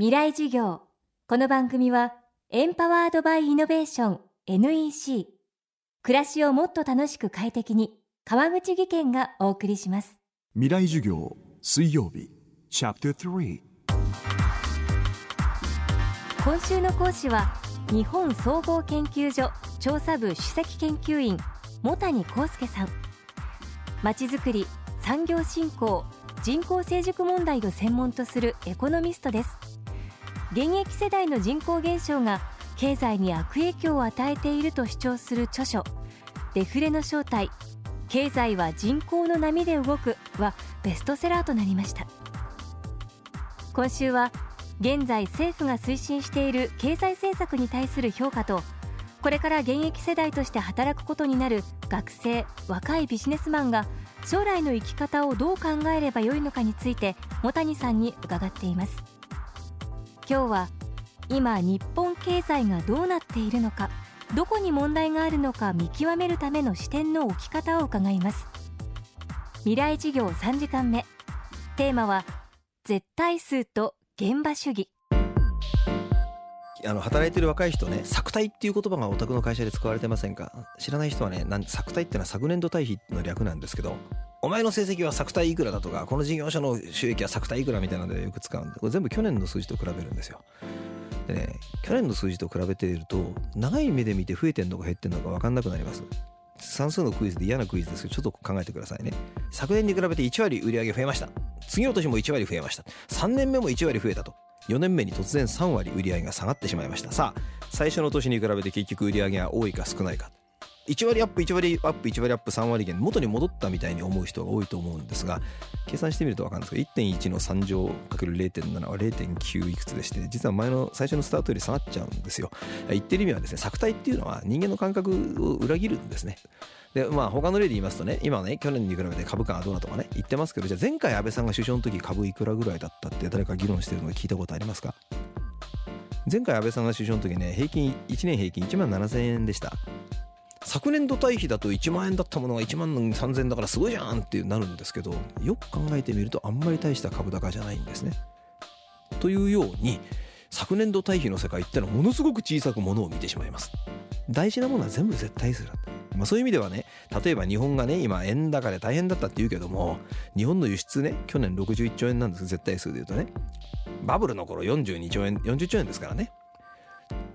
未来授業。この番組はエンパワードバイイノベーション NEC 暮らしをもっと楽しく快適に川口義賢がお送りします。未来授業水曜日チャプター3今週の講師は日本総合研究所調査部首席研究員茂谷幸介さん。まちづくり産業振興人口成熟問題を専門とするエコノミストです現役世代の人口減少が経済に悪影響を与えていると主張する著書デフレの正体経済は人口の波で動くはベストセラーとなりました。今週は現在政府が推進している経済政策に対する評価とこれから現役世代として働くことになる学生若いビジネスマンが将来の生き方をどう考えればよいのかについて茂谷さんに伺っています。今日は今日本経済がどうなっているのかどこに問題があるのか見極めるための視点の置き方を伺います未来事業3時間目テーマは絶対数と現場主義あの働いてる若い人ね作体っていう言葉がお宅の会社で使われてませんか？知らない人はねなん作体ってのは昨年度対比の略なんですけどお前の成績は作体いくらだとかこの事業所の収益は作体いくらみたいなのでよく使うんでこれ全部去年の数字と比べるんですよ。でね去年の数字と比べていると長い目で見て増えてんのか減ってんのか分かんなくなります。算数のクイズで嫌なクイズですけどちょっと考えてくださいね。昨年に比べて1割売上増えました。次の年も1割増えました。3年目も1割増えたと。4年目に突然3割売り上げが下がってしまいました。さあ最初の年に比べて結局売り上げが多いか少ないか。1割アップ1割アップ1割アップ3割減元に戻ったみたいに思う人が多いと思うんですが計算してみると分かるんですけど1.1の3乗 ×0.7 は0.9いくつでして実は前の最初のスタートより下がっちゃうんですよ。言ってる意味はですね作体っていうのは人間の感覚を裏切るんですね。でまあ他の例で言いますとね今ね去年に比べて株価がどうなとかね言ってますけどじゃあ前回安倍さんが首相の時株いくらぐらいだったって誰か議論してるの聞いたことありますか？前回安倍さんが首相の時ね平均1年平均1万7000円でした。昨年度対比だと1万円だったものが1万3000円だからすごいじゃんってなるんですけどよく考えてみるとあんまり大した株高じゃないんですね。というように昨年度対比の世界ってのはものすごく小さくものを見てしまいます。大事なものは全部絶対数だまあ、そういう意味ではね例えば日本がね今円高で大変だったって言うけども日本の輸出ね去年61兆円なんです絶対数で言うとねバブルの頃42兆円40兆円ですからね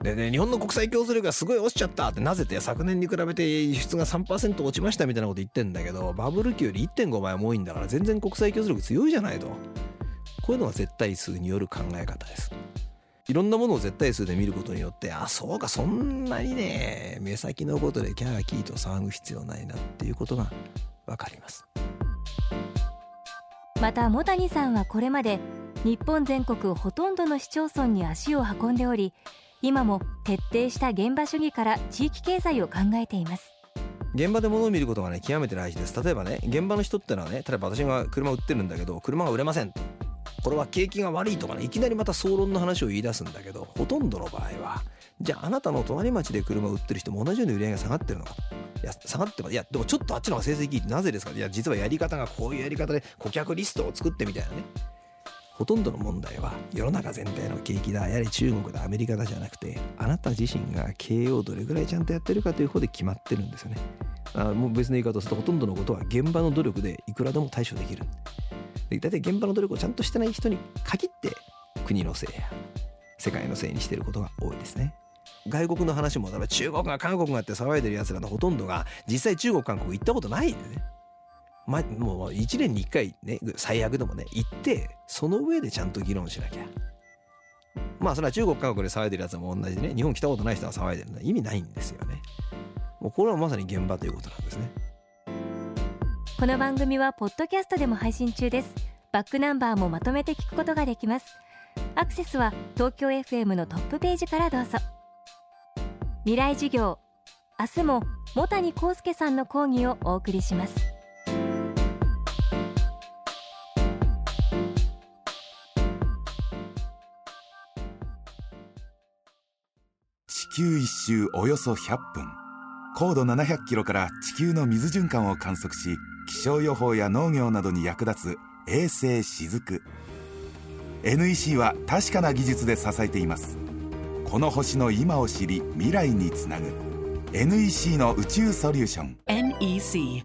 でね、日本の国際競争力がすごい落ちちゃったってなぜって昨年に比べて輸出が3%落ちましたみたいなこと言ってんだけどバブル期より1.5倍も多いんだから全然国際競争力強いじゃないと。こういうのが絶対数による考え方です。いろんなものを絶対数で見ることによってあそうかそんなにね目先のことでキャーキーと騒ぐ必要ないなっていうことが分かります。また茂谷さんはこれまで日本全国ほとんどの市町村に足を運んでおり今も徹底した現場主義から地域経済を考えています。現場で物を見ることがね極めて大事です。例えばね現場の人ってのはね例えば私が車売ってるんだけど車が売れません。これは景気が悪いとかねいきなりまた総論の話を言い出すんだけどほとんどの場合はじゃああなたの隣町で車を売ってる人も同じように売り上げが下がってるのか。いや下がってます。いやでもちょっとあっちの方が成績いいってなぜですか？いや実はやり方がこういうやり方で顧客リストを作ってみたいなね。ほとんどの問題は世の中全体の景気だやはり中国だアメリカだじゃなくてあなた自身が経営をどれぐらいちゃんとやってるかという方で決まってるんですよね。あもう別の言い方をするとほとんどのことは現場の努力でいくらでも対処できる。で大体現場の努力をちゃんとしてない人に限って国のせいや世界のせいにしてることが多いですね。外国の話も例えば中国が韓国がって騒いでる奴らのほとんどが実際中国韓国行ったことないんでね。ま、もう1年に1回ね、最悪でもね、行って、その上でちゃんと議論しなきゃ。まあそれは中国、韓国で騒いでるやつも同じでね、日本来たことない人が騒いでるのは意味ないんですよね。もうこれはまさに現場ということなんですね。この番組はポッドキャストでも配信中です。バックナンバーもまとめて聞くことができます。アクセスは東京 FM のトップページからどうぞ。未来授業明日も茂谷幸介さんの講義をお送りします。球一周およそ100分。高度700キロから地球の水循環を観測し気象予報や農業などに役立つ衛星しずく。NEC は確かな技術で支えています。この星の今を知り未来につなぐ。NEC の宇宙ソリューション。NEC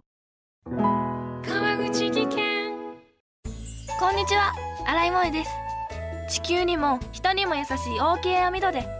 川口技研。こんにちは。新井萌です。地球にも人にも優しい OK 網戸で